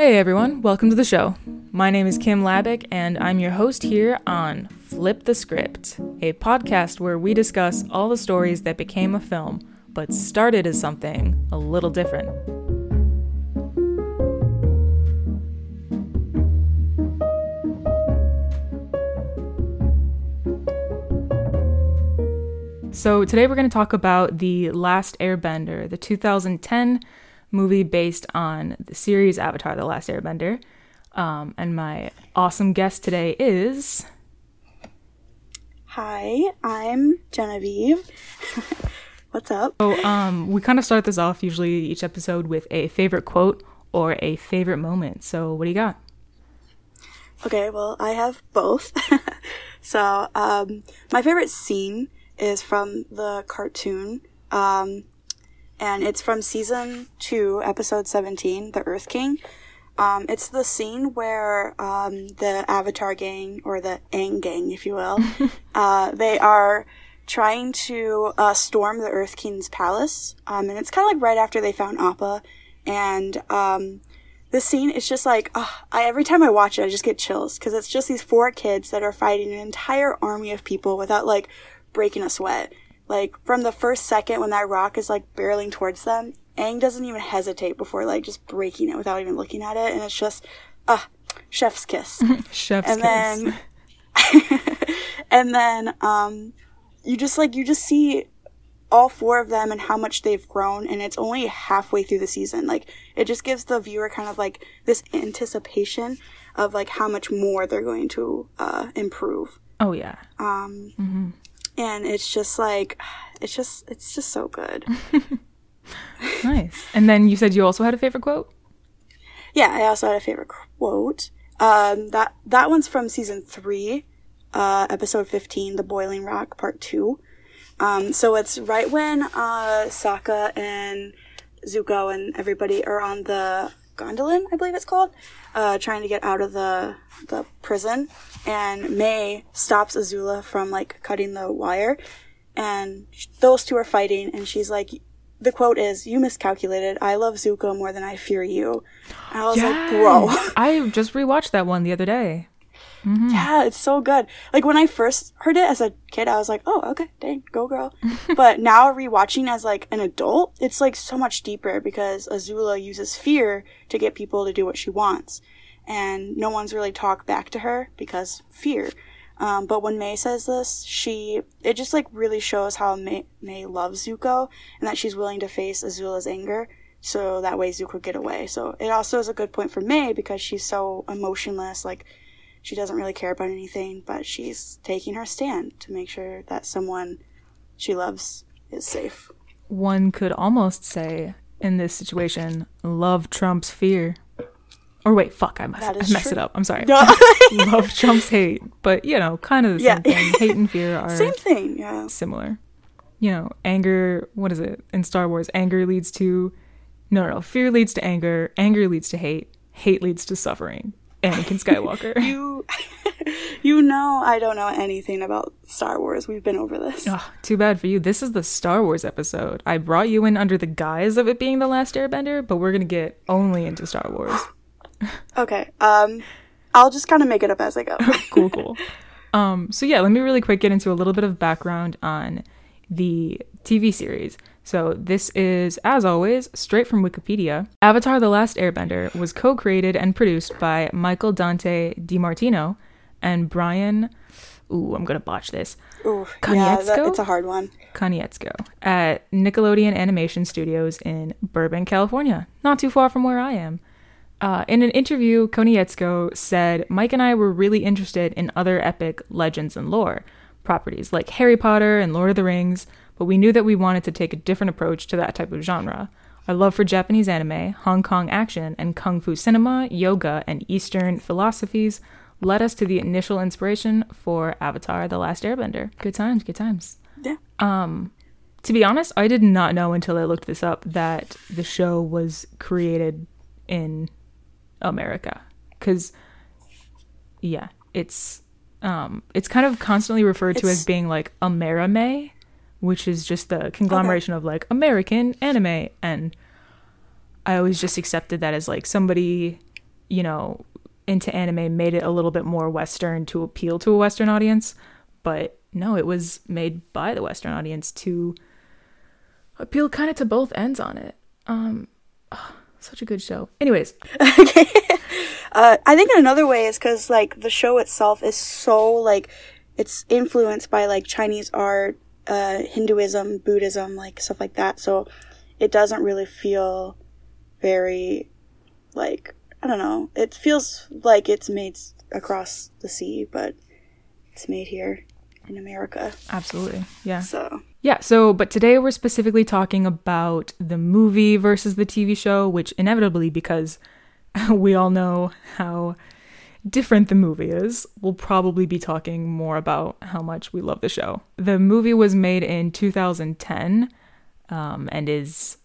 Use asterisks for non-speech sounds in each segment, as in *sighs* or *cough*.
Hey everyone, welcome to the show. My name is Kim Labick, and I'm your host here on Flip the Script, a podcast where we discuss all the stories that became a film but started as something a little different. So, today we're going to talk about The Last Airbender, the 2010 movie based on the series Avatar The Last Airbender. Um, and my awesome guest today is. Hi, I'm Genevieve. *laughs* What's up? So, um, we kind of start this off usually each episode with a favorite quote or a favorite moment. So, what do you got? Okay, well, I have both. *laughs* so, um, my favorite scene is from the cartoon, um, and it's from season two, episode 17, The Earth King. Um, it's the scene where um, the Avatar gang, or the Aang gang, if you will, *laughs* uh, they are trying to uh, storm the Earth King's palace. Um, and it's kind of like right after they found Appa. And um, this scene is just like, uh, I, every time I watch it, I just get chills because it's just these four kids that are fighting an entire army of people without like breaking a sweat. Like from the first second when that rock is like barreling towards them, Aang doesn't even hesitate before like just breaking it without even looking at it, and it's just, ah, uh, chef's kiss. *laughs* chef's and kiss. then, *laughs* *laughs* and then, um, you just like you just see all four of them and how much they've grown and it's only halfway through the season like it just gives the viewer kind of like this anticipation of like how much more they're going to uh improve oh yeah um mm-hmm. And it's just like *sighs* it's just it's just so good. *laughs* Nice. And then you said you also had a favorite quote? Yeah i also had a favorite quote. Um that that one's from season three uh episode 15 the boiling rock part two. Um, so it's right when uh, Sokka and Zuko and everybody are on the Gondolin, I believe it's called, uh, trying to get out of the the prison, and Mai stops Azula from like cutting the wire, and those two are fighting, and she's like. The quote is, "You miscalculated. I love Zuko more than I fear you." And I was yes. like, *laughs* "Bro!" I just rewatched that one the other day. Mm-hmm. Yeah, it's so good. Like when I first heard it as a kid, I was like, "Oh, okay, dang, go girl." *laughs* but now rewatching as like an adult, it's like so much deeper because Azula uses fear to get people to do what she wants, and no one's really talked back to her because fear. Um, but when Mai says this, she it just like really shows how Mai, Mai loves Zuko and that she's willing to face Azula's anger so that way Zuko could get away. So it also is a good point for Mai because she's so emotionless, like she doesn't really care about anything, but she's taking her stand to make sure that someone she loves is safe. One could almost say in this situation, love trumps fear. Or wait, fuck, I messed, I it up. I'm sorry. No. *laughs* love trumps hate, but you know, kind of the yeah. same thing. Hate and fear *laughs* are same thing. Yeah, similar. You know, anger. What is it in Star Wars? Anger leads to no, no, fear leads to anger. Anger leads to hate. Hate leads to suffering. Anakin Skywalker. *laughs* you, you know, I don't know anything about Star Wars. We've been over this. Oh, too bad for you. This is the Star Wars episode. I brought you in under the guise of it being the last Airbender, but we're gonna get only into Star Wars. Okay. Um, I'll just kind of make it up as I go. *laughs* cool, cool. Um, so yeah, let me really quick get into a little bit of background on the TV series. So, this is, as always, straight from Wikipedia. Avatar The Last Airbender was co created and produced by Michael Dante DiMartino and Brian. Ooh, I'm going to botch this. Ooh, yeah, that, it's a hard one. Konietzko at Nickelodeon Animation Studios in Burbank, California, not too far from where I am. Uh, in an interview, Konietzko said, Mike and I were really interested in other epic legends and lore properties like Harry Potter and Lord of the Rings, but we knew that we wanted to take a different approach to that type of genre. Our love for Japanese anime, Hong Kong action, and kung fu cinema, yoga, and Eastern philosophies led us to the initial inspiration for Avatar: The Last Airbender. Good times, good times. Yeah. Um, to be honest, I did not know until I looked this up that the show was created in America, because yeah, it's um, it's kind of constantly referred it's, to as being like Amerime, which is just the conglomeration okay. of like American anime and I always just accepted that as like somebody you know, into anime made it a little bit more Western to appeal to a Western audience. But no, it was made by the Western audience to appeal kind of to both ends on it. Um, such a good show. Anyways, okay. *laughs* Uh, I think another way is because like the show itself is so like it's influenced by like Chinese art, uh, Hinduism, Buddhism, like stuff like that. So it doesn't really feel very like I don't know. It feels like it's made across the sea, but it's made here in America. absolutely. Yeah. So Yeah, so but today we're specifically talking about the movie versus the TV show, which inevitably because *laughs* we all know how different the movie is, we'll probably be talking more about how much we love the show. The movie was made in 2010 um, and is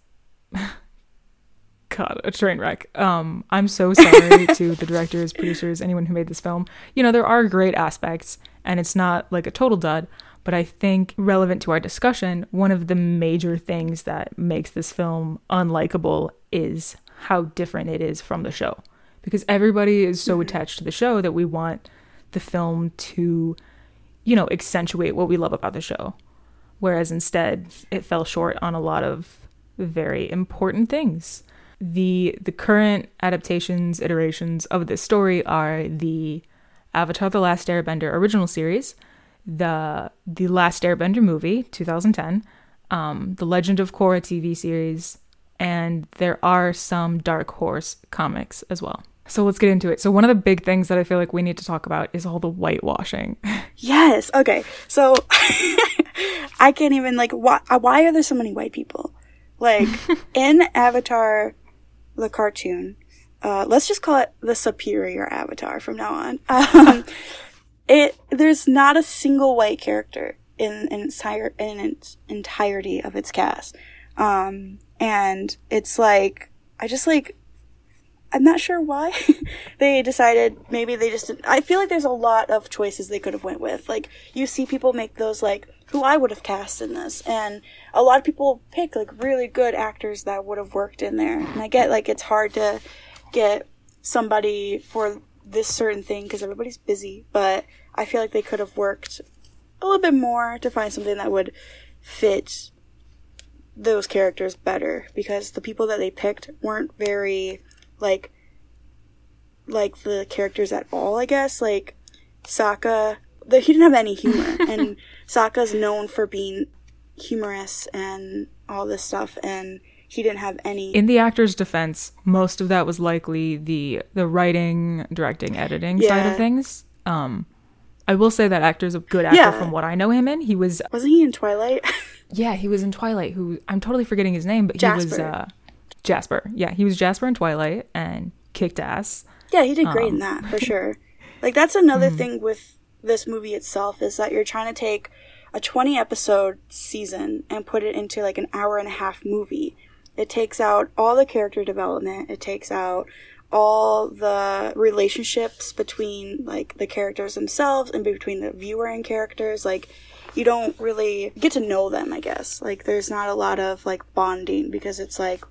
*laughs* God, a train wreck. Um, I'm so sorry *laughs* to the directors, producers, anyone who made this film. You know, there are great aspects, and it's not like a total dud, but I think relevant to our discussion, one of the major things that makes this film unlikable is how different it is from the show. Because everybody is so mm-hmm. attached to the show that we want the film to, you know, accentuate what we love about the show. Whereas instead, it fell short on a lot of very important things. The the current adaptations, iterations of this story are the Avatar The Last Airbender original series, the the Last Airbender movie, 2010, um, the Legend of Korra TV series, and there are some Dark Horse comics as well. So let's get into it. So one of the big things that I feel like we need to talk about is all the whitewashing. *laughs* yes, okay. So *laughs* I can't even like why why are there so many white people? Like *laughs* in Avatar the cartoon, uh, let's just call it the superior Avatar from now on. Um, it there's not a single white character in in entire in its entirety of its cast, um, and it's like I just like I'm not sure why *laughs* they decided maybe they just. I feel like there's a lot of choices they could have went with. Like you see people make those like who I would have cast in this and a lot of people pick like really good actors that would have worked in there. And I get like it's hard to get somebody for this certain thing because everybody's busy, but I feel like they could have worked a little bit more to find something that would fit those characters better because the people that they picked weren't very like like the characters at all, I guess. Like Sokka, the, he didn't have any humor, *laughs* and Sokka's known for being humorous and all this stuff, and he didn't have any. In the actor's defense, most of that was likely the the writing, directing, editing side of things. Um, I will say that actor's a good actor Yeah. from what I know him in. He was Wasn't he in Twilight? *laughs* yeah, he was in Twilight. Who I'm totally forgetting his name, but he was Jasper. uh, Jasper. Yeah, he was Jasper in Twilight and kicked ass. yeah, he did great Um. in that for *laughs* sure. Like that's another Mm. thing with this movie itself is that you're trying to take a 20 episode season and put it into like an hour and a half movie. It takes out all the character development. It takes out all the relationships between like the characters themselves and between the viewer and characters. Like you don't really get to know them, I guess. Like there's not a lot of like bonding because it's like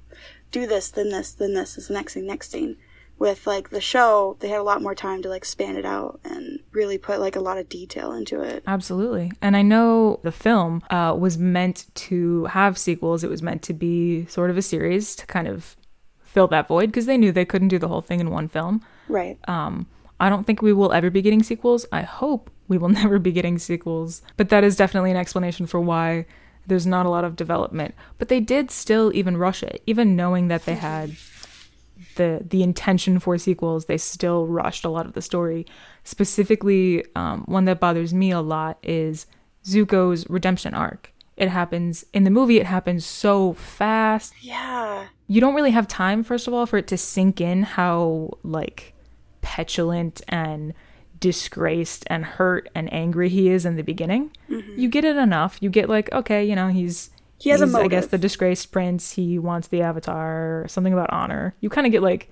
do this, then this, then this is the next thing, next thing. With like the show, they had a lot more time to like span it out and really put like a lot of detail into it. Absolutely. And I know the film uh, was meant to have sequels. It was meant to be sort of a series to kind of fill that void because they knew they couldn't do the whole thing in one film. Right. Um, I don't think we will ever be getting sequels. I hope we will *laughs* never be getting sequels. But that is definitely an explanation for why there's not a lot of development. But they did still even rush it, even knowing that they had the the intention for sequels. They still rushed a lot of the story. Specifically, um, one that bothers me a lot is Zuko's redemption arc. It happens in the movie. It happens so fast Yeah. you don't really have time first of all for it to sink in how like petulant and disgraced and hurt and angry he is in the beginning you get it enough you get like okay you know he's He has a he's, i guess the disgraced prince he wants the avatar something about honor you kind of get like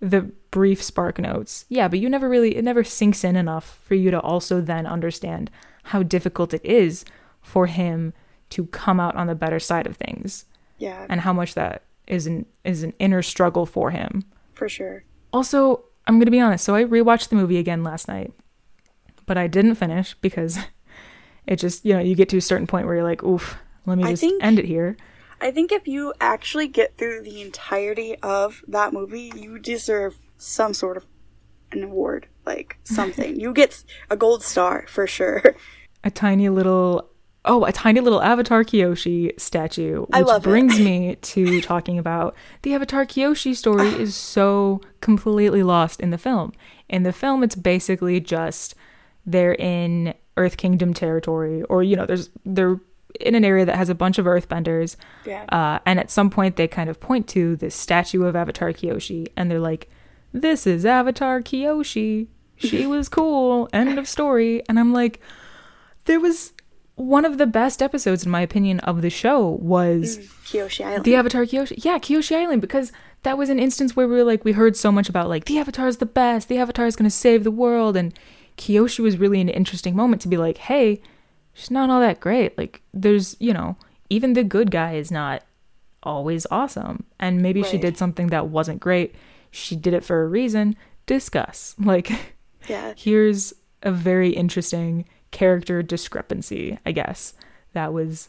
the brief spark notes yeah but you never really it never sinks in enough for you to also then understand how difficult it is for him to come out on the better side of things Yeah. and how much that is an is an inner struggle for him. for sure. Also, I'm going to be honest. So I rewatched the movie again last night, but I didn't finish because *laughs* it just, you know, you get to a certain point where you're like, oof, let me just think- end it here. I think if you actually get through the entirety of that movie, you deserve some sort of an award, like something. *laughs* you get a gold star for sure. A tiny little, oh, a tiny little Avatar Kyoshi statue, which I love it. brings me *laughs* to talking about the Avatar Kyoshi story *sighs* is so completely lost in the film. In the film, it's basically just they're in Earth Kingdom territory, or you know, there's they're in an area that has a bunch of Earthbenders. Yeah. Uh, and at some point, they kind of point to this statue of Avatar Kyoshi, and they're like, "This is Avatar Kyoshi. She *laughs* was cool. End of story." And I'm like, there was one of the best episodes, in my opinion, of the show was Kyoshi Island. the Avatar Kyoshi. Yeah, Kyoshi Island, because that was an instance where we were like, we heard so much about like the Avatar is the best, the Avatar is going to save the world, and Kyoshi was really an interesting moment to be like, hey, she's not all that great. Like, there's, you know, even the good guy is not always awesome, and maybe she did something that wasn't great. She did it for a reason. Discuss. *laughs* Like, yeah. here's a very interesting character discrepancy, I guess, that was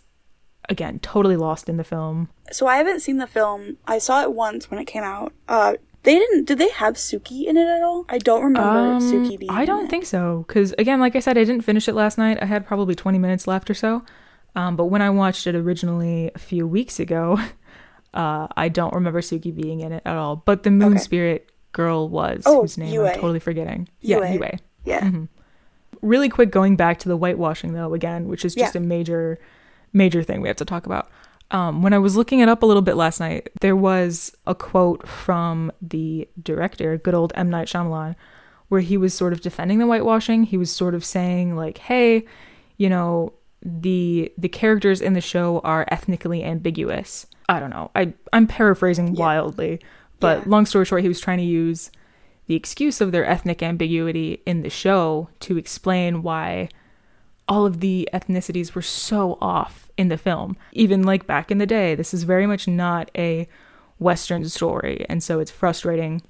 again totally lost in the film. So I haven't seen the film. I saw it once when it came out. Uh, they didn't. Did they have Suki in it at all? I don't remember Um, Suki being. I don't think so because again, like I said, I didn't finish it last night. I had probably 20 minutes left or so. Um, but when I watched it originally a few weeks ago, *laughs* uh, I don't remember Suki being in it at all. But the Moon Okay. Spirit girl was, Oh, whose name Yue. I'm totally forgetting. Yeah, Yue. Yue. Yeah. Mm-hmm. really quick going back to the whitewashing though again which is just Yeah. a major major thing we have to talk about um, when i was looking it up a little bit last night there was a quote from the director good old m night Shyamalan, where he was sort of defending the whitewashing he was sort of saying like hey you know the the characters in the show are ethnically ambiguous i don't know i i'm paraphrasing Yeah. wildly but Yeah. long story short he was trying to use the excuse of their ethnic ambiguity in the show to explain why all of the ethnicities were so off in the film. Even like back in the day, this is very much not a Western story. And so it's frustrating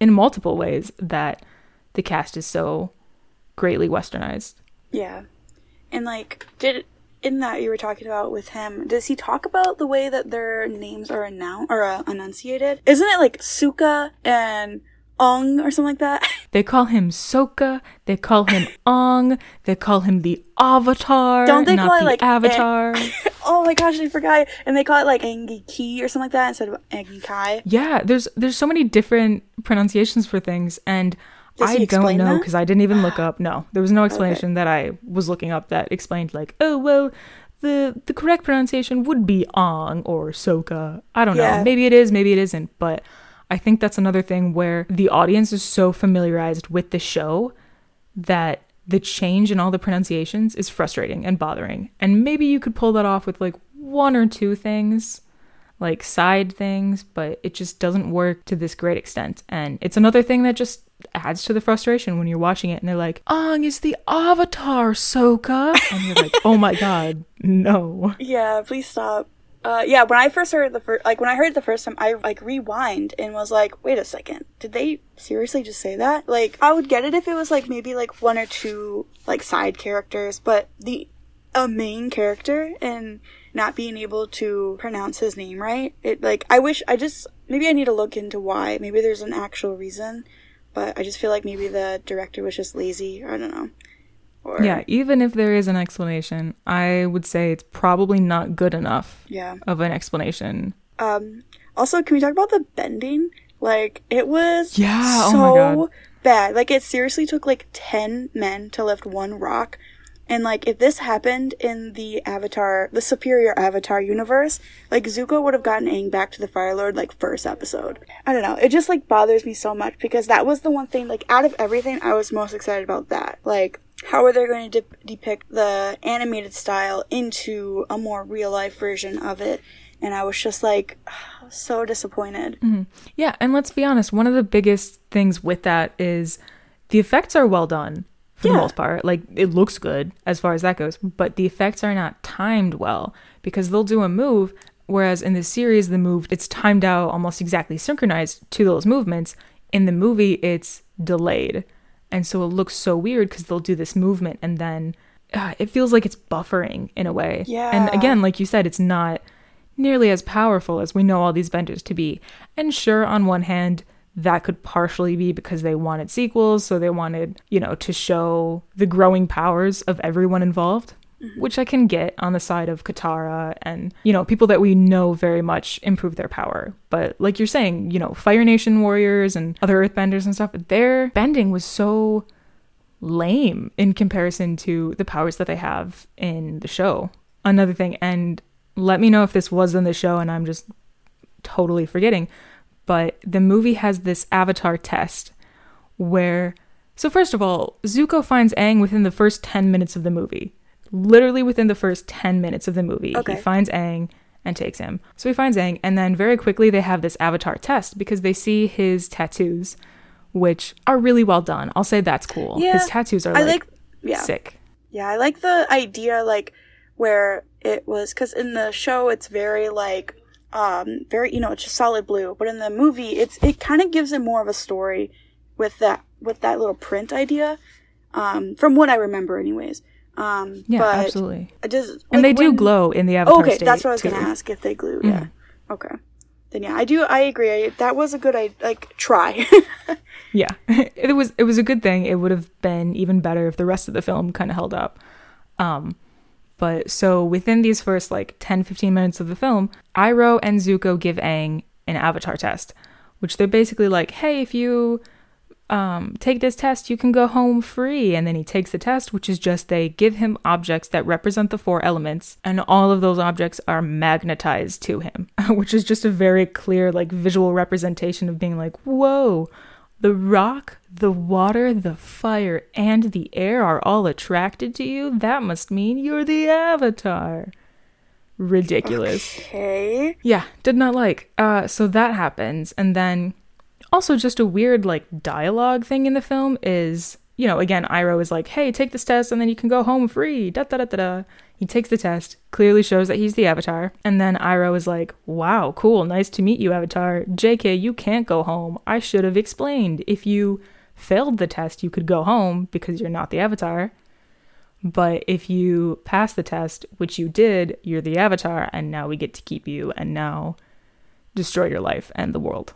in multiple ways that the cast is so greatly westernized. Yeah. And like, did in that you were talking about with him, does he talk about the way that their names are announced or uh, enunciated? Isn't it like Suka and Ong or something like that? *laughs* They call him Soka, they call him Ong, they call him the Avatar, Don't they not call it, the like, Avatar. *laughs* oh my gosh, I forgot. And they call it like Angi Ki or something like that instead of Agni Kai. Yeah, there's there's so many different pronunciations for things, and Does I don't know because I didn't even look up. No, there was no *sighs* explanation that I was looking up that explained like, oh well, the the correct pronunciation would be Ong or Soka. I don't Yeah. know. Maybe it is, maybe it isn't. But I think that's another thing where the audience is so familiarized with the show that the change in all the pronunciations is frustrating and bothering. And maybe you could pull that off with like one or two things, like side things, but it just doesn't work to this great extent. And it's another thing that just adds to the frustration when you're watching it and they're like, Ong is the avatar, Soka. And you're like, oh my god, no. *laughs* Yeah, please stop. Uh, yeah, when I first heard the first, like when I heard the first time, I like rewind and was like, "Wait a second, did they seriously just say that?" Like, I would get it if it was like maybe like one or two like side characters, but the a main character and not being able to pronounce his name right, it like I wish I just maybe I need to look into why. Maybe there's an actual reason, but I just feel like maybe the director was just lazy. I don't know. Or, Yeah, even if there is an explanation, I would say it's probably not good enough yeah. of an explanation. Um, also, can we talk about the bending? Like, it was Yeah, oh so my God. bad. Like, it seriously took like 10 men to lift one rock. And like, if this happened in the Avatar, the superior Avatar universe, like Zuko would have gotten Aang back to the Fire Lord like first episode. I don't know. It just like bothers me so much because that was the one thing, like, out of everything, I was most excited about that. Like, how are they going to dep depict the animated style into a more real life version of it? And I was just like, *sighs* so disappointed. Mm-hmm. Yeah, and let's be honest, one of the biggest things with that is the effects are well done for the most part. Like it looks good as far as that goes, but the effects are not timed well because they'll do a move whereas in the series the move it's timed out almost exactly synchronized to those movements. In the movie, it's delayed. And so it looks so weird because they'll do this movement and then uh, it feels like it's buffering in a way. Yeah. And again, like you said, it's not nearly as powerful as we know all these benders to be. And sure, on one hand, that could partially be because they wanted sequels, so they wanted, you know, to show the growing powers of everyone involved, Mm-hmm. which I can get on the side of Katara and, you know, people that we know very much improve their power. But like you're saying, you know, Fire Nation warriors and other earthbenders and stuff, their bending was so lame in comparison to the powers that they have in the show. Another thing, and let me know if this was in the show and I'm just totally forgetting, but the movie has this avatar test where so first of all, Zuko finds Aang within the first 10 minutes of the movie. Literally within the first 10 minutes of the movie, Okay. he finds Aang and takes him. So he finds Aang and then very quickly they have this avatar test because they see his tattoos which are really well done. I'll say that's cool. Yeah, his tattoos are I like, like, yeah, sick. yeah. I like the idea, like where it was, because in the show it's very like, um, very you know, it's just solid blue. But in the movie, it's it kind of gives it more of a story with that with that little print idea. Um, from what I remember, anyways. Um, Yeah, but absolutely. does, And like, they do glow in the avatar okay, state. that's what I was gonna ask if they glue. Yeah. Okay. Then yeah, I do. I agree. I, that was a good. I like try. *laughs* Yeah, *laughs* it was it was a good thing. It would have been even better if the rest of the film kind of held up. Um, but so within these first like 10, 15 minutes of the film, Iroh and Zuko give Aang an avatar test, which they're basically like, hey, if you um, take this test, you can go home free. And then he takes the test, which is just they give him objects that represent the four elements, and all of those objects are magnetized to him, *laughs* which is just a very clear, like, visual representation of being like, whoa, the rock, the water, the fire, and the air are all attracted to you. That must mean you're the avatar. Ridiculous. okay. Yeah, did not like. Uh, so that happens, and then also just a weird like dialogue thing in the film is, you know, again, Iroh is like, "Hey, take this test, and then you can go home free." Da da da da da. He takes the test, clearly shows that he's the Avatar, and then Iroh is like, "Wow, cool, nice to meet you, Avatar. J.K., you can't go home. I should have explained. If you failed the test, you could go home because you're not the Avatar." But if you pass the test, which you did, you're the avatar, and now we get to keep you and now destroy your life and the world.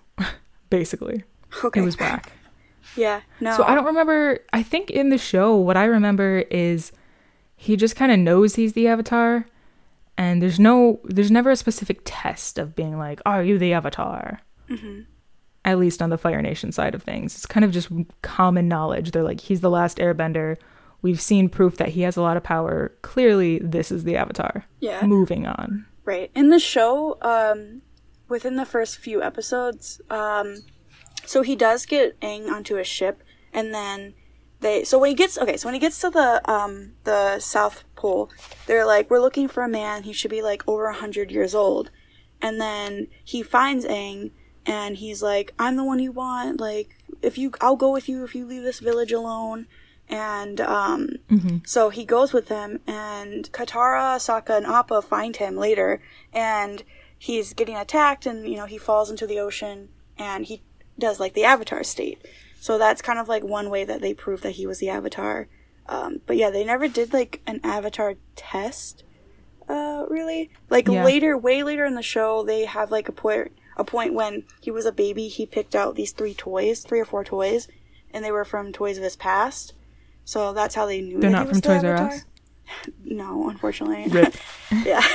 Basically. Okay. It was whack. *laughs* yeah. No. So I don't remember I think in the show what I remember is he just kind of knows he's the avatar and there's no there's never a specific test of being like, "Are you the avatar?" At least on the Fire Nation side of things. It's kind of just common knowledge. They're like, "He's the last airbender." We've seen proof that he has a lot of power. Clearly, this is the avatar. Yeah. Moving on. Right. In the show, um, within the first few episodes, um, so he does get Aang onto a ship, and then they. So when he gets okay, so when he gets to the um the South Pole, they're like, "We're looking for a man. He should be like over a hundred years old," and then he finds Aang, and he's like, "I'm the one you want. Like, if you, I'll go with you if you leave this village alone." And um, so he goes with them, and Katara, Sokka, and Appa find him later, and he's getting attacked, and you know he falls into the ocean, and he does like the Avatar state. So that's kind of like one way that they prove that he was the Avatar. Um, but yeah, they never did like an Avatar test, uh, really. Like Yeah. later, way later in the show, they have like a point, a point when he was a baby, he picked out these three toys, three or four toys, and they were from toys of his past. So that's how they knew They're that not he was from Toys R. Us? *laughs* No, unfortunately. *laughs* Yeah.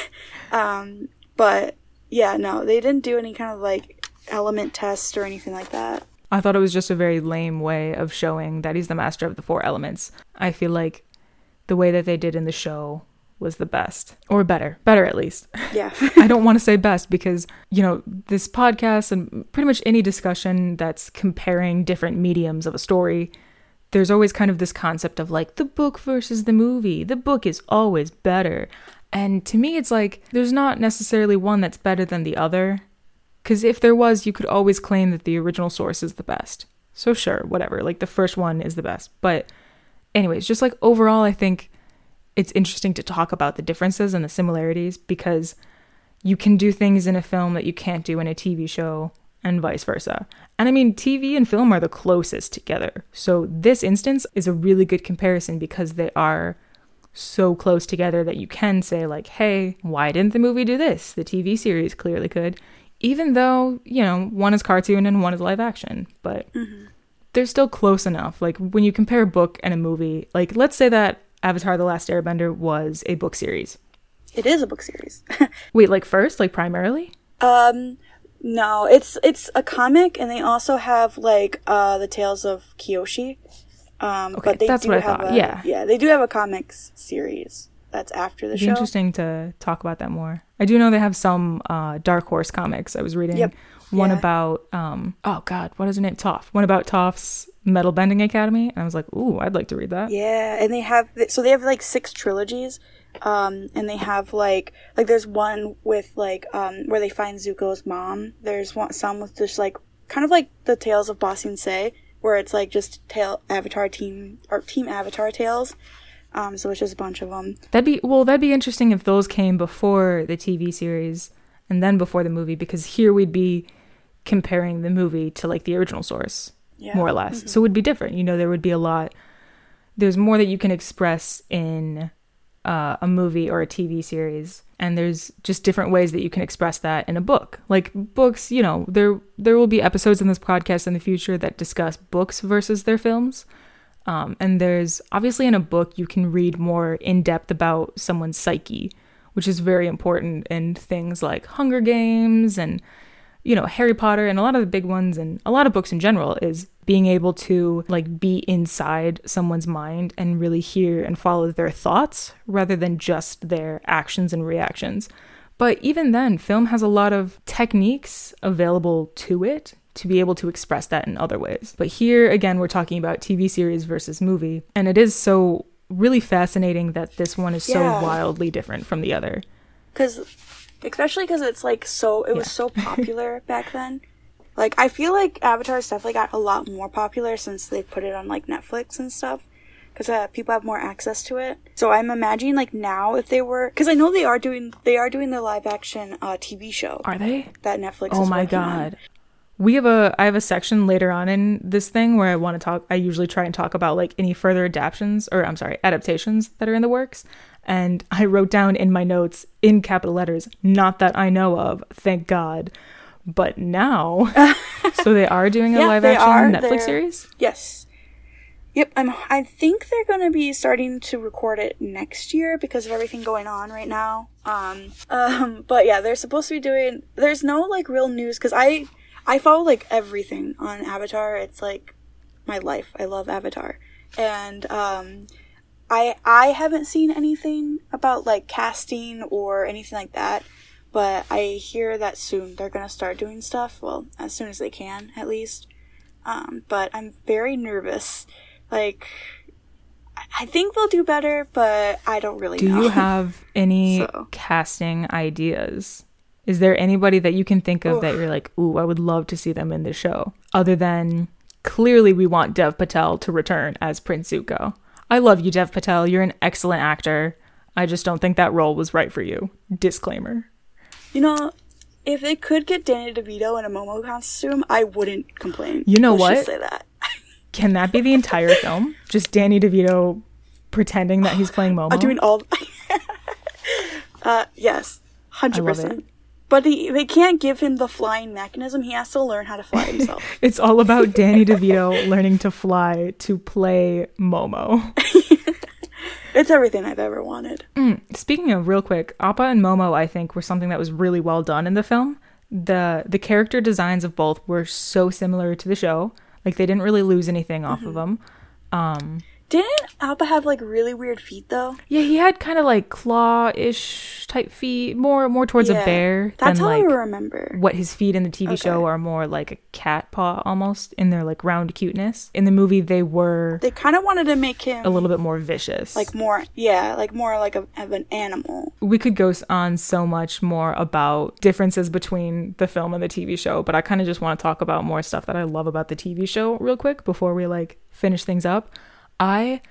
Um, but yeah, no, they didn't do any kind of like element test or anything like that. I thought it was just a very lame way of showing that he's the master of the four elements. I feel like the way that they did in the show was the best, or better, better at least. Yeah. *laughs* I don't want to say best because, you know, this podcast and pretty much any discussion that's comparing different mediums of a story, there's always kind of this concept of like the book versus the movie. The book is always better. And to me, it's like there's not necessarily one that's better than the other. Because if there was, you could always claim that the original source is the best. So, sure, whatever. Like the first one is the best. But, anyways, just like overall, I think it's interesting to talk about the differences and the similarities because you can do things in a film that you can't do in a TV show. and vice versa. And I mean, TV and film are the closest together. So this instance is a really good comparison because they are so close together that you can say, like, hey, why didn't the movie do this? The TV series clearly could, even though, you know, one is cartoon and one is live action. But Mm-hmm. they're still close enough. Like, when you compare a book and a movie, like, let's say that Avatar The Last Airbender was a book series. It is a book series. *laughs* Wait, like, first? Like, primarily? um, no, it's it's a comic, and they also have like uh the Tales of Kyoshi. Um, Okay, but they that's do what I have thought, a, yeah. yeah, they do have a comics series that's after the It'd be show. interesting to talk about that more. I do know they have some uh, Dark Horse comics. I was reading Yep. one Yeah. about um oh god, what is her name? Toph. One about Toph's Metal Bending Academy, and I was like, ooh, I'd like to read that. Yeah, and they have so they have like six trilogies, um, and they have like like there's one with like um where they find Zuko's mom. There's one some with just like kind of like the Tales of Ba Sing Se, where it's like just tail Avatar team or Team Avatar tales. Um, so it's just a bunch of them. That'd be well, that'd be interesting if those came before the TV series and then before the movie, because here we'd be comparing the movie to like the original source. Yeah. more or less. So it would be different. You know, there would be a lot. There's more that you can express in uh, a movie or a TV series, and there's just different ways that you can express that in a book. Like books, you know, there there will be episodes in this podcast in the future that discuss books versus their films. Um, and there's obviously in a book you can read more in depth about someone's psyche, which is very important in things like Hunger Games and you know Harry Potter and a lot of the big ones and a lot of books in general is being able to like be inside someone's mind and really hear and follow their thoughts rather than just their actions and reactions. But even then, film has a lot of techniques available to it to be able to express that in other ways. But here again, we're talking about TV series versus movie, and it is so really fascinating that this one is Yeah. so wildly different from the other. because especially because it's like so it was so *laughs* popular back then like i feel like avatar's definitely got a lot more popular since they put it on like netflix and stuff because uh, people have more access to it so i'm imagining like now if they were because i know they are doing they are doing the live action uh, tv show Are they? that netflix Oh my god! on. We have a I have a section later on in this thing where I want to talk I usually try and talk about like any further adaptations or I'm sorry, adaptations that are in the works. And I wrote down in my notes in capital letters, not that I know of, thank God. But now *laughs* so they are doing a Yeah, live action are. Netflix They're- series? Yes. Yep, I'm I think they're going to be starting to record it next year because of everything going on right now. Um *laughs* um but yeah, they're supposed to be doing there's no like real news cuz I I follow like everything on Avatar. It's like my life. I love Avatar. And um I I haven't seen anything about like casting or anything like that, but I hear that soon they're going to start doing stuff, well, as soon as they can at least. Um, but I'm very nervous. Like, I- think they'll do better, but I don't really Do know. you *laughs* have any So. casting ideas? Is there anybody that you can think of that you're like, ooh, I would love to see them in the show? Other than clearly we want Dev Patel to return as Prince Zuko. I love you, Dev Patel. You're an excellent actor. I just don't think that role was right for you. Disclaimer. you know, if they could get Danny DeVito in a Momo costume, I wouldn't complain. You know Let's what? say that. *laughs* Can that be the entire film? Just Danny DeVito pretending that he's playing Momo? I'm doing all. *laughs* uh, yes, hundred percent. But he, they can't give him the flying mechanism. He has to learn how to fly *laughs* himself. It's all about Danny DeVito learning to fly to play Momo. *laughs* it's everything I've ever wanted. Speaking of real quick, Appa and Momo I think were something that was really well done in the film. The the character designs of both were so similar to the show. Like they didn't really lose anything off of them. Um Didn't Appa have like really weird feet though? yeah, he had kind of like claw-ish type feet, more more towards a bear That's than how like I remember. what his feet in the TV show are more like a cat paw almost in their like round cuteness. In the movie they were They kind of wanted to make him a little bit more vicious. like more, yeah, like more like a, of an animal. we could go on so much more about differences between the film and the TV show, but I kind of just want to talk about more stuff that I love about the TV show real quick before we like finish things up. I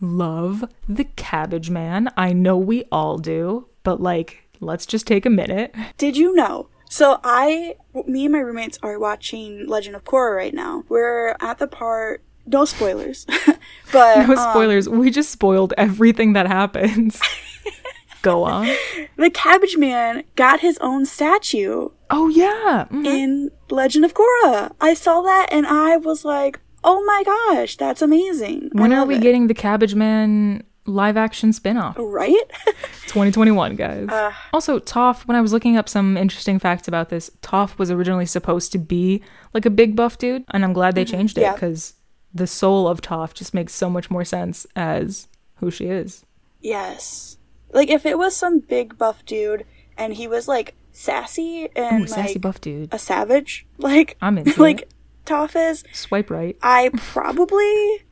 love the Cabbage Man. I know we all do, but like let's just take a minute. Did you know So I, me and my roommates are watching Legend of Korra right now. We're at the part. No spoilers, *laughs* but No um, spoilers. we just spoiled everything that happens. *laughs* Go on. the Cabbage Man got his own statue Oh yeah. Mhm. in Legend of Korra. I saw that and I was like, "Oh my gosh, that's amazing!" When are we it. getting the Cabbage Man live action spin-off? right? *laughs* 2021, guys. Uh. also, Toph, when I was looking up some interesting facts about this, Toph was originally supposed to be like a big buff dude, and I'm glad they changed it Mm-hmm. Yeah. because the soul of Toph just makes so much more sense as who she is. yes. Like if it was some big buff dude and he was like sassy and Ooh, sassy like buff dude. a savage, *laughs* like I'm into like it. Toph is, Swipe right. *laughs* I probably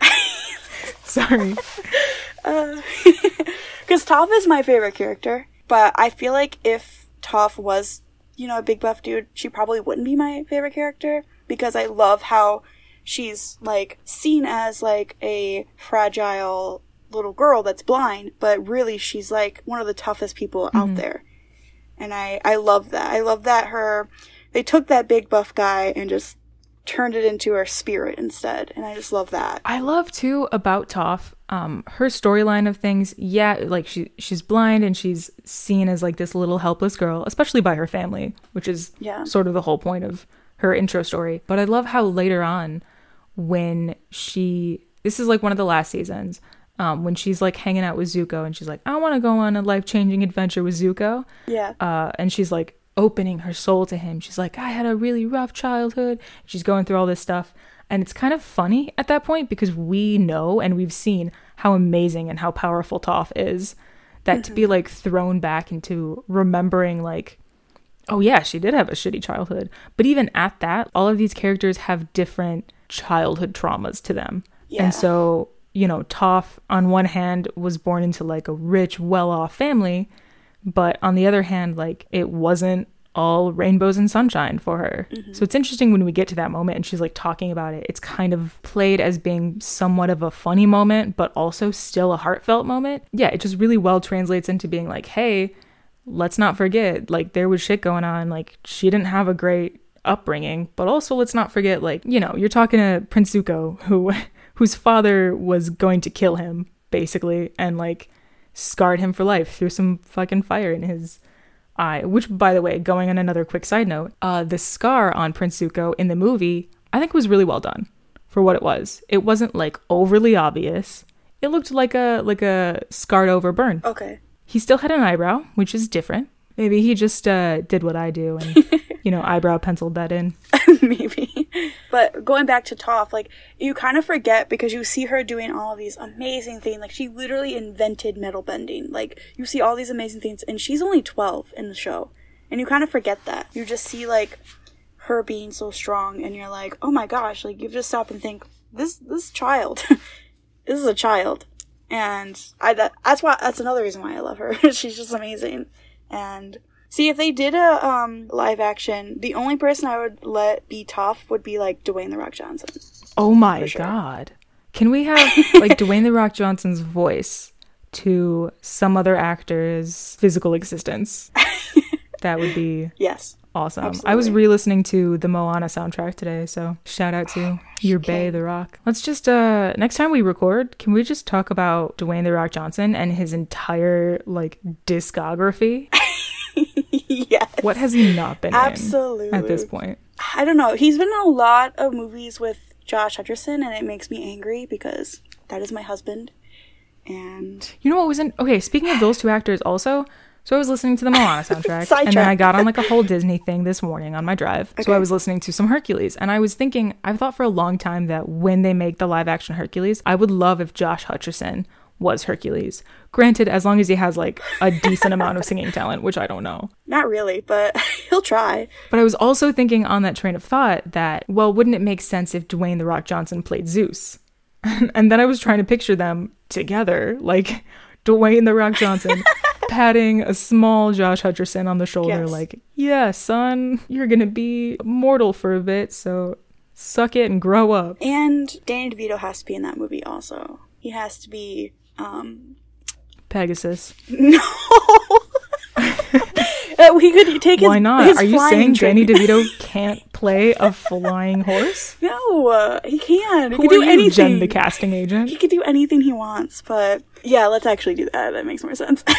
*laughs* Sorry. *laughs* Uh, because Toph is my favorite character, but I feel like if Toph was, you know, a big buff dude, she probably wouldn't be my favorite character because I love how she's like seen as like a fragile little girl that's blind, but really she's like one of the toughest people out mm-hmm. there. And I I love that. I love that her they took that big buff guy and just turned it into her spirit instead, and I just love that. I love too about Toph, um, her storyline of things. Yeah, like she she's blind and she's seen as like this little helpless girl, especially by her family, which is Yeah. sort of the whole point of her intro story. But I love how later on, when she this is like one of the last seasons, um, when she's like hanging out with Zuko and she's like, I want to go on a life changing adventure with Zuko Yeah. uh, and she's like opening her soul to him. She's like, I had a really rough childhood. She's going through all this stuff. And it's kind of funny at that point because we know and we've seen how amazing and how powerful Toph is. That to be mm-hmm. like thrown back into remembering, like, oh yeah, she did have a shitty childhood. But even at that, all of these characters have different childhood traumas to them. Yeah. And so, you know, Toph, on one hand, was born into like a rich, well off family. But on the other hand, like it wasn't all rainbows and sunshine for her. Mm-hmm. So it's interesting when we get to that moment and she's like talking about it. It's kind of played as being somewhat of a funny moment, but also still a heartfelt moment. Yeah, it just really well translates into being like, hey, let's not forget, like there was shit going on. Like she didn't have a great upbringing, but also let's not forget, like, you know, you're talking to Prince Zuko, who *laughs* whose father was going to kill him, basically, and like scarred him for life through some fucking fire in his eye. Which, by the way, going on another quick side note, uh, the scar on Prince Zuko in the movie, I think was really well done for what it was. It wasn't like overly obvious. It looked like a like a scarred over burn. Okay. He still had an eyebrow, which is different. Maybe he just uh, did what I do and *laughs* you know eyebrow penciled that in. *laughs* maybe. But going back to Toph, like you kind of forget because you see her doing all these amazing things. Like she literally invented metal bending. Like you see all these amazing things, and she's only twelve in the show, and you kind of forget that. You just see like her being so strong, and you're like, oh my gosh! Like you just stop and think, this this child, *laughs* this is a child, and I that, that's why that's another reason why I love her. *laughs* she's just amazing, and See, if they did a um, live action, the only person I would let be Toph would be like Dwayne the Rock Johnson. Oh my sure. god. Can we have *laughs* like Dwayne the Rock Johnson's voice to some other actor's physical existence? *laughs* That would be Yes. awesome. I was re-listening to the Moana soundtrack today, so shout out to your Bay the Rock. Let's just uh next time we record, can we just talk about Dwayne the Rock Johnson and his entire like discography? *laughs* *laughs* yes. What has he not been Absolutely. in at this point? I don't know. He's been in a lot of movies with Josh Hutcherson, and it makes me angry because that is my husband. And You know what was in okay, speaking of those two actors also, so I was listening to the Moana soundtrack *laughs* and then I got on like a whole Disney thing this morning on my drive. So I was listening to some Hercules and I was thinking I've thought for a long time that when they make the live action Hercules, I would love if Josh Hutcherson was Hercules. Granted, as long as he has like a decent amount of singing talent, which I don't know. not really, but *laughs* he'll try. But I was also thinking on that train of thought that, well, wouldn't it make sense if Dwayne The Rock Johnson played Zeus? *laughs* and then I was trying to picture them together, like Dwayne The Rock Johnson *laughs* patting a small Josh Hutcherson on the shoulder, Yes. like, yeah, son, you're going to be mortal for a bit, so suck it and grow up. And Danny DeVito has to be in that movie also. He has to be. um Pegasus. *laughs* No. Uh, he could take his. Why not? his Are you saying Danny. DeVito *laughs* can't play a flying horse? No, uh, he can. He Who can do you, anything. Jen, the casting agent? he could do anything he wants. But yeah, let's actually do that. That makes more sense. *laughs*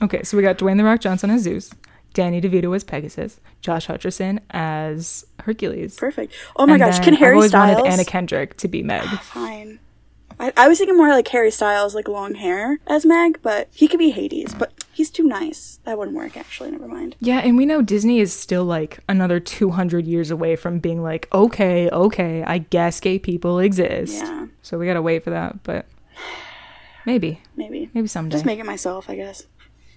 Okay, so we got Dwayne the Rock Johnson as Zeus, Danny DeVito as Pegasus, Josh Hutcherson as Hercules. Perfect. Oh my And gosh, can I've Harry always Styles? wanted Anna Kendrick to be Meg. *sighs* Fine. I, I was thinking more like Harry Styles, like long hair as Meg, but he could be Hades. But he's too nice. That wouldn't work. Actually, never mind. Yeah, and we know Disney is still like another 200 years away from being like, okay, okay, I guess gay people exist. Yeah, So we gotta wait for that, but maybe, maybe. maybe someday. Just make it myself, I guess.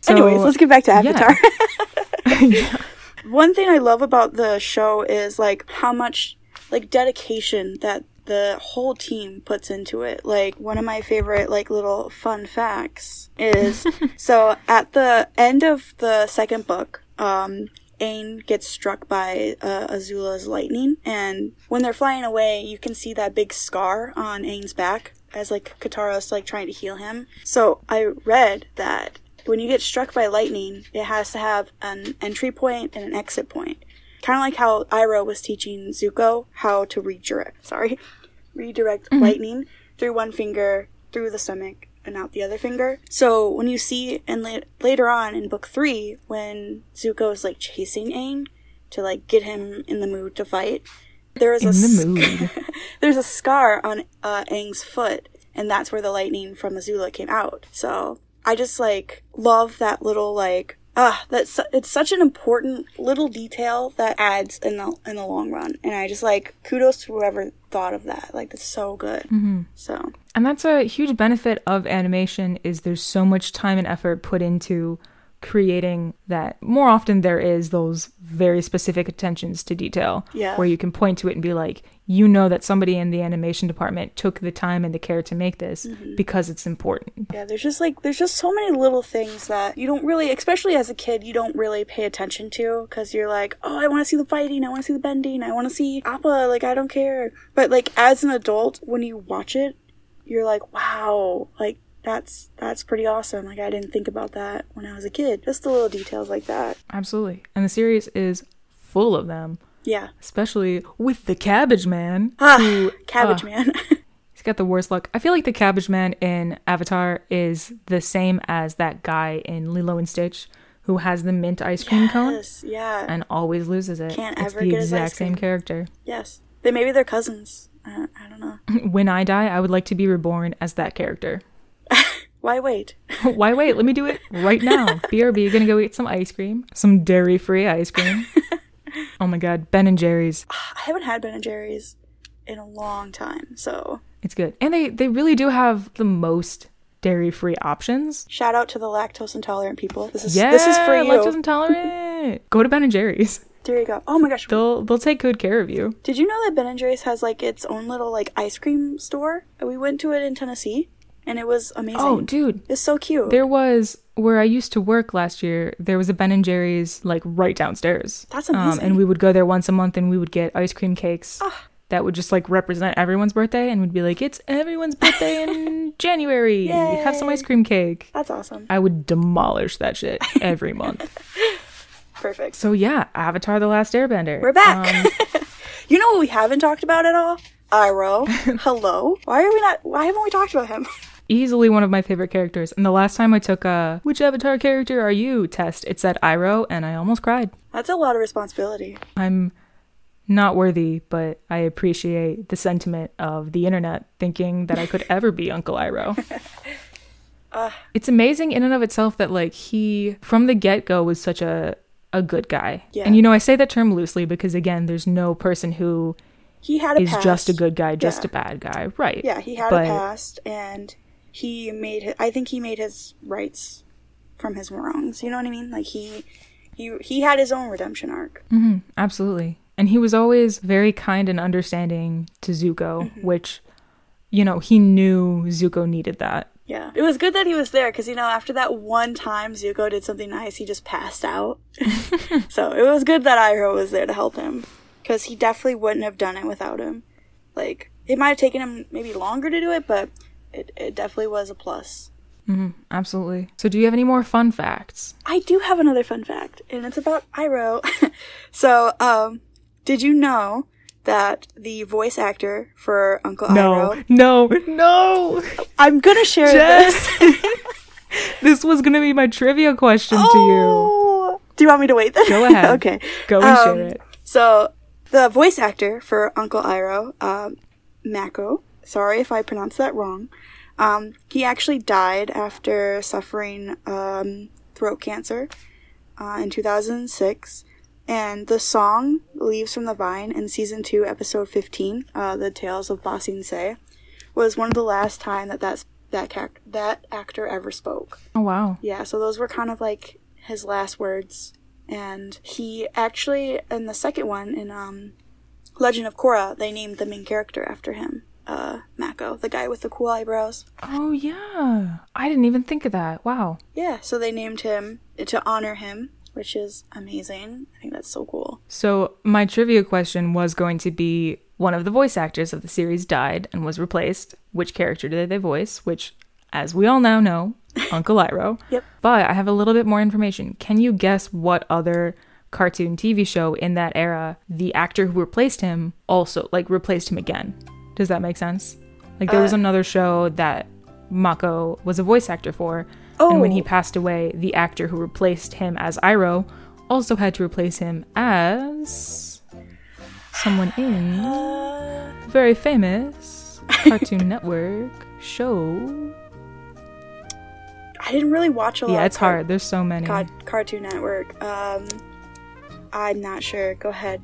So- Anyways, let's get back to yeah. Avatar. *laughs* One thing I love about the show is like how much like dedication that the whole team puts into it. Like one of my favorite like little fun facts is *laughs* so at the end of the second book, um Aang gets struck by uh, Azula's lightning, and when they're flying away, you can see that big scar on Aang's back as like Katara's like trying to heal him. So I read that when you get struck by lightning, it has to have an entry point and an exit point. Kind of like how Iroh was teaching Zuko how to redirect. Sorry, redirect lightning through one finger, through the stomach, and out the other finger. So when you see, and la- later on in book three, when Zuko is like chasing Aang to like get him in the mood to fight, there is In a the sc- *laughs* there's a scar on uh, Aang's foot, and that's where the lightning from Azula came out. So I just like love that little like ah that's it's such an important little detail that adds in the in the long run, and I just like kudos to whoever thought of that. Like it's so good. Mm-hmm. So And that's a huge benefit of animation is there's so much time and effort put into creating that more often there is those very specific attentions to detail Yeah. where you can point to it and be like you know that somebody in the animation department took the time and the care to make this Mm-hmm. because it's important yeah, there's just like there's just so many little things that you don't really, especially as a kid, you don't really pay attention to because you're like, oh, I want to see the fighting, I want to see the bending, I want to see Appa, like I don't care. But like as an adult, when you watch it, you're like, wow, like that's that's pretty awesome. Like I didn't think about that when I was a kid. Just the little details like that. absolutely and the series is full of them Yeah. especially with the cabbage man Ah, who Cabbage ah, Man. *laughs* He's got the worst luck. I feel like the Cabbage Man in Avatar is the same as that guy in Lilo and Stitch who has the mint ice cream cone yes, yeah. and always loses it. Can't it's ever the get exact same character. yes. They maybe they're cousins. I, I don't know. *laughs* When I die, I would like to be reborn as that character. Why wait? *laughs* Why wait? Let me do it right now. *laughs* BRB, gonna go eat some ice cream, some dairy-free ice cream. *laughs* oh my god, Ben and Jerry's. Ah, I haven't had Ben and Jerry's in a long time, so It's good, and they they really do have the most dairy-free options. shout out to the lactose intolerant people. This is Yeah, this is for you. lactose intolerant. Go to Ben and Jerry's. There you go. Oh my gosh. They'll they'll take good care of you. Did you know that Ben and Jerry's has like its own little like ice cream store? We went to it in Tennessee, and it was amazing. Oh, dude, it's so cute. there was where I used to work last year. There was a Ben and Jerry's like right downstairs. That's Um, amazing. and we would go there once a month, and we would get ice cream cakes. Ah. That would just like represent everyone's birthday, and we'd be like, "It's everyone's birthday in *laughs* January. Have some ice cream cake." That's awesome. I would demolish that shit every month. *laughs* Perfect. So yeah, Avatar: The Last Airbender. We're back. Um, *laughs* you know what we haven't talked about at all? Iroh. Hello. Why are we not? Why haven't we talked about him? Easily one of my favorite characters. And the last time I took a "Which Avatar character are you?" test, it said Iroh, and I almost cried. That's a lot of responsibility. I'm not worthy, but I appreciate the sentiment of the internet thinking that I could ever be Uncle Iroh. *laughs* Ah. it's amazing in and of itself that like he from the get-go was such a a good guy. Yeah. And you know, I say that term loosely because again, there's no person who He had a is past. just a good guy, just Yeah. a bad guy. Right. Yeah, he had But- a past, and he made. His, I think he made his rights from his wrongs. You know what I mean? Like he, he, he had his own redemption arc. hmm absolutely. And he was always very kind and understanding to Zuko, Mm-hmm. which, you know, he knew Zuko needed that. Yeah, it was good that he was there because you know after that one time Zuko did something nice, he just passed out. *laughs* so it was good that Iroh was there to help him because he definitely wouldn't have done it without him. Like it might have taken him maybe longer to do it, but it, it definitely was a plus. Absolutely. So, do you have any more fun facts? I do have another fun fact, and it's about Iroh. *laughs* so, um, did you know that the voice actor for Uncle Iroh? no, no. no. I'm gonna share Jess. this. *laughs* This was gonna be my trivia question to you. Oh! Do you want me to wait then? Go ahead. *laughs* okay. Go and Um, share it. So, the voice actor for Uncle Iroh, um, Mako, sorry if I pronounced that wrong, um, he actually died after suffering um, throat cancer uh, in 2006. And the song Leaves from the Vine in season 2, episode 15, uh, The Tales of Ba Sing Se, was one of the last time that that's, that, cac- that actor ever spoke. Oh wow. Yeah, so those were kind of like his last words. And he actually, in the second one, in um, Legend of Korra, they named the main character after him. Uh, Mako, the guy with the cool eyebrows. Oh yeah. I didn't even think of that. Wow. Yeah, so they named him to honor him, which is amazing. I think that's so cool. So, my trivia question was going to be one of the voice actors of the series died and was replaced. Which character did they voice? Which, as we all now know, *laughs* Uncle Iroh. Yep. But I have a little bit more information. Can you guess what other cartoon TV show in that era the actor who replaced him also, like, replaced him again? Does that make sense? Like, there was Uh, another show that Mako was a voice actor for. And when he Oh. passed away, the actor who replaced him as Iroh also had to replace him as someone in Uh, very famous *laughs* Cartoon Network show. I didn't really watch a lot. Yeah, it's car- hard. There's so many. Car- Cartoon Network. Um, I'm not sure. Go ahead.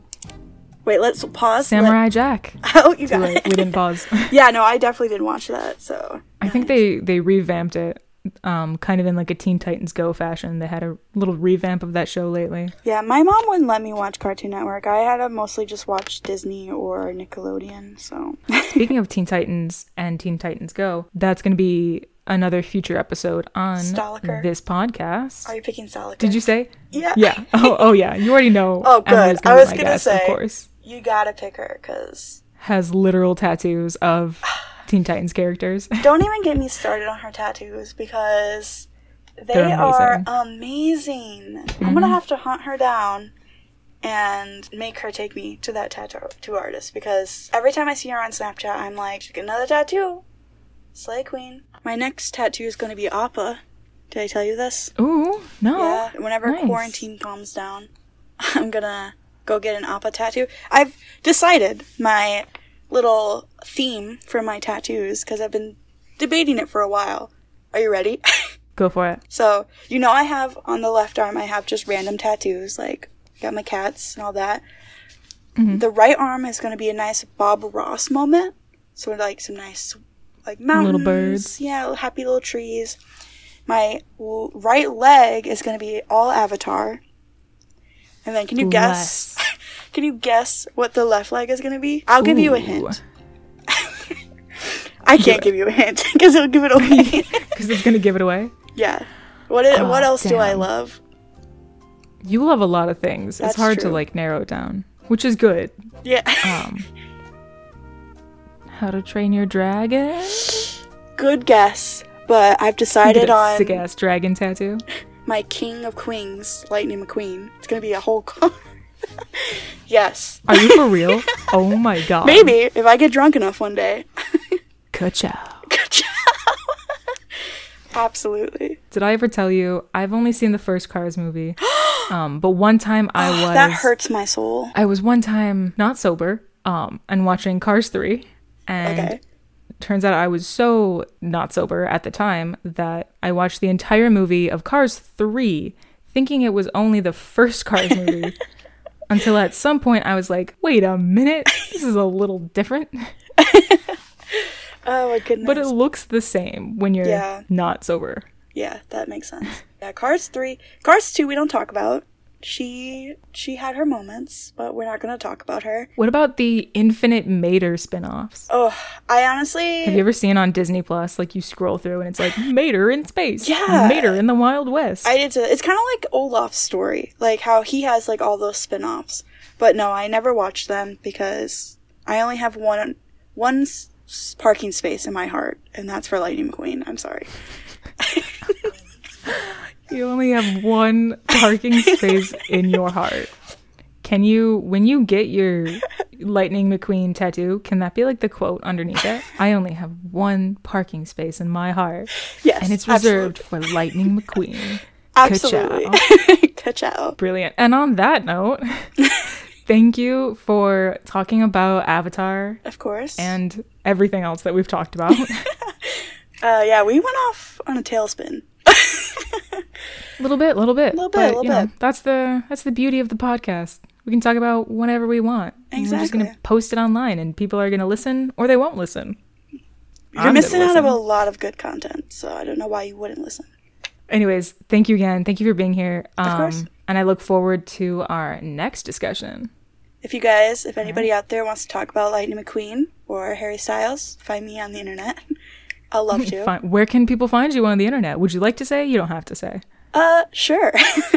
Wait, let's pause. Let- Samurai Jack. *laughs* oh, you got it. We didn't pause. *laughs* yeah, no, I definitely didn't watch that. So I think they they revamped it, um, kind of in like a Teen Titans Go fashion. They had a little revamp of that show lately. Yeah, my mom wouldn't let me watch Cartoon Network. I had to mostly just watch Disney or Nickelodeon. So *laughs* Speaking of Teen Titans and Teen Titans Go, that's going to be another future episode on Stalker. this podcast. are you picking Solid? Did you say? Yeah. Yeah. Oh, oh yeah. You already know. Oh, good. I was gonna guest, say. of course. You gotta pick her, cause Has literal tattoos of *sighs* Teen Titans characters. *laughs* don't even get me started on her tattoos because they They're are amazing. amazing. I'm gonna mm-hmm. have to hunt her down and make her take me to that tattoo artist because every time I see her on Snapchat, I'm like, get another tattoo. Slay Queen. My next tattoo is gonna be Appa. Did I tell you this? Ooh, no. Yeah, whenever nice. quarantine calms down, *laughs* I'm gonna go get an appa tattoo. I've decided my little theme for my tattoos because I've been debating it for a while. Are you ready? *laughs* Go for it. so, you know, I have on the left arm, I have just random tattoos, like got my cats and all that. Mm-hmm. The right arm is gonna be a nice Bob Ross moment. So, like some nice, like mountains, Little birds. yeah, happy little trees. My right leg is going to be all Avatar. And then can you guess? *laughs* can you guess what the left leg is going to be? I'll give you a hint. *laughs* I can't give you a hint *laughs* because it'll give it away. Because it's going to give it away. yeah. What i- what Oh, else do I love? You love a lot of things. That's it's hard to like narrow it down, which is good. Yeah. Um, how to train your dragon? Good guess. But I've decided on sick ass dragon tattoo. My King of Queens, Lightning McQueen. It's to be a whole. co- *laughs* yes. Are you for real? *laughs* oh my god. Maybe if I get drunk enough one day. *laughs* Ka-chow. Job. Absolutely. Did I ever tell you I've only seen the first Cars movie? *gasps* um, but one time I was That hurts my soul. I was one time not sober, um, and watching Cars 3. And Okay. Turns out I was so not sober at the time that I watched the entire movie of Cars 3 thinking it was only the first Cars *laughs* movie. until at some point I was like, wait a minute, this is a little different. *laughs* Oh my goodness. But it looks the same when you're Yeah. not sober. yeah, that makes sense. Yeah, Cars 3. Cars 2 we don't talk about. She she had her moments, but we're not going to talk about her. What about the Infinite Mater spin-offs? Oh, I honestly Have you ever seen on Disney Plus, like you scroll through and it's like Mater in space, Yeah. Mater in the Wild West. I did to, it's kind of like Olaf's story, like how he has like all those spin-offs. But no, I never watched them because I only have one one s- s- parking space in my heart, and that's for Lightning McQueen. I'm sorry. *laughs* you only have one parking space in your heart. Can you, when you get your Lightning McQueen tattoo, can that be like the quote underneath it? I only have one parking space in my heart. Yes, And it's reserved for Lightning McQueen. *laughs* Absolutely. *laughs* Ka-chow. Brilliant. And on that note, *laughs* thank you for talking about Avatar Of course. and everything else that we've talked about. uh, yeah, we went off on a tailspin. A *laughs* little bit, little bit, Little bit, But, little you know, bit. that's the that's the beauty of the podcast. We can talk about whatever we want. And We're just gonna post it online, and people are gonna listen or they won't listen. You're I'm missing out of a lot of good content, so I don't know why you wouldn't listen. Anyways, thank you again. Thank you for being here. Um, course. And I look forward to our next discussion. If you guys, if anybody out there wants to talk about Lightning McQueen or Harry Styles, find me on the internet. *laughs* I'll love to. Where can people find you on the internet? Would you like to say? You don't have to say. Uh, sure. *laughs*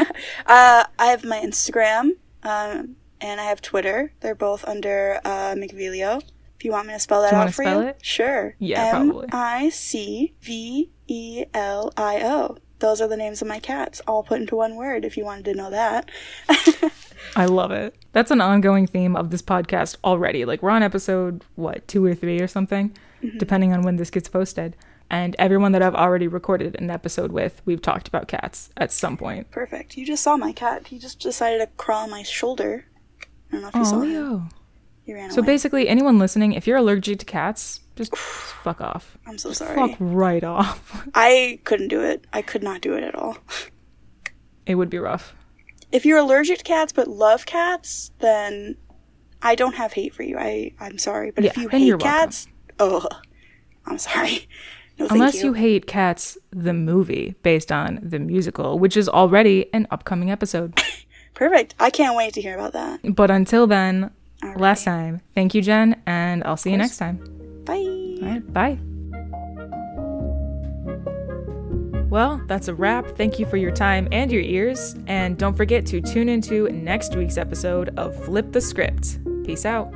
uh, I have my Instagram, um, and I have Twitter. They're both under uh, Micvelio. If you want me to spell that Do you out for spell you, it? sure. Yeah, probably. M I C V E L I O. Those are the names of my cats, all put into one word. If you wanted to know that. *laughs* I love it. That's an ongoing theme of this podcast already. Like we're on episode what two or three or something, Mm-hmm. depending on when this gets posted. And everyone that I've already recorded an episode with, we've talked about cats at some point. Perfect. You just saw my cat. He just decided to crawl on my shoulder. I don't know if you Oh, saw him. Leo. He ran So away. basically, anyone listening, if you're allergic to cats, just *sighs* fuck off. I'm so sorry. Fuck right off. *laughs* I couldn't do it. I could not do it at all. It would be rough. if you're allergic to cats but love cats, then I don't have hate for you. I I'm sorry, but if Yeah, you you're hate welcome. Oh, I'm sorry. *laughs* No, Unless you. you hate Cats, the movie based on the musical, which is already an upcoming episode. *laughs* Perfect. I can't wait to hear about that. But until then, All last time, thank you, Jen, and I'll see you next time. Bye. All right, bye. Well, that's a wrap. Thank you for your time and your ears. And don't forget to tune into next week's episode of Flip the Script. Peace out.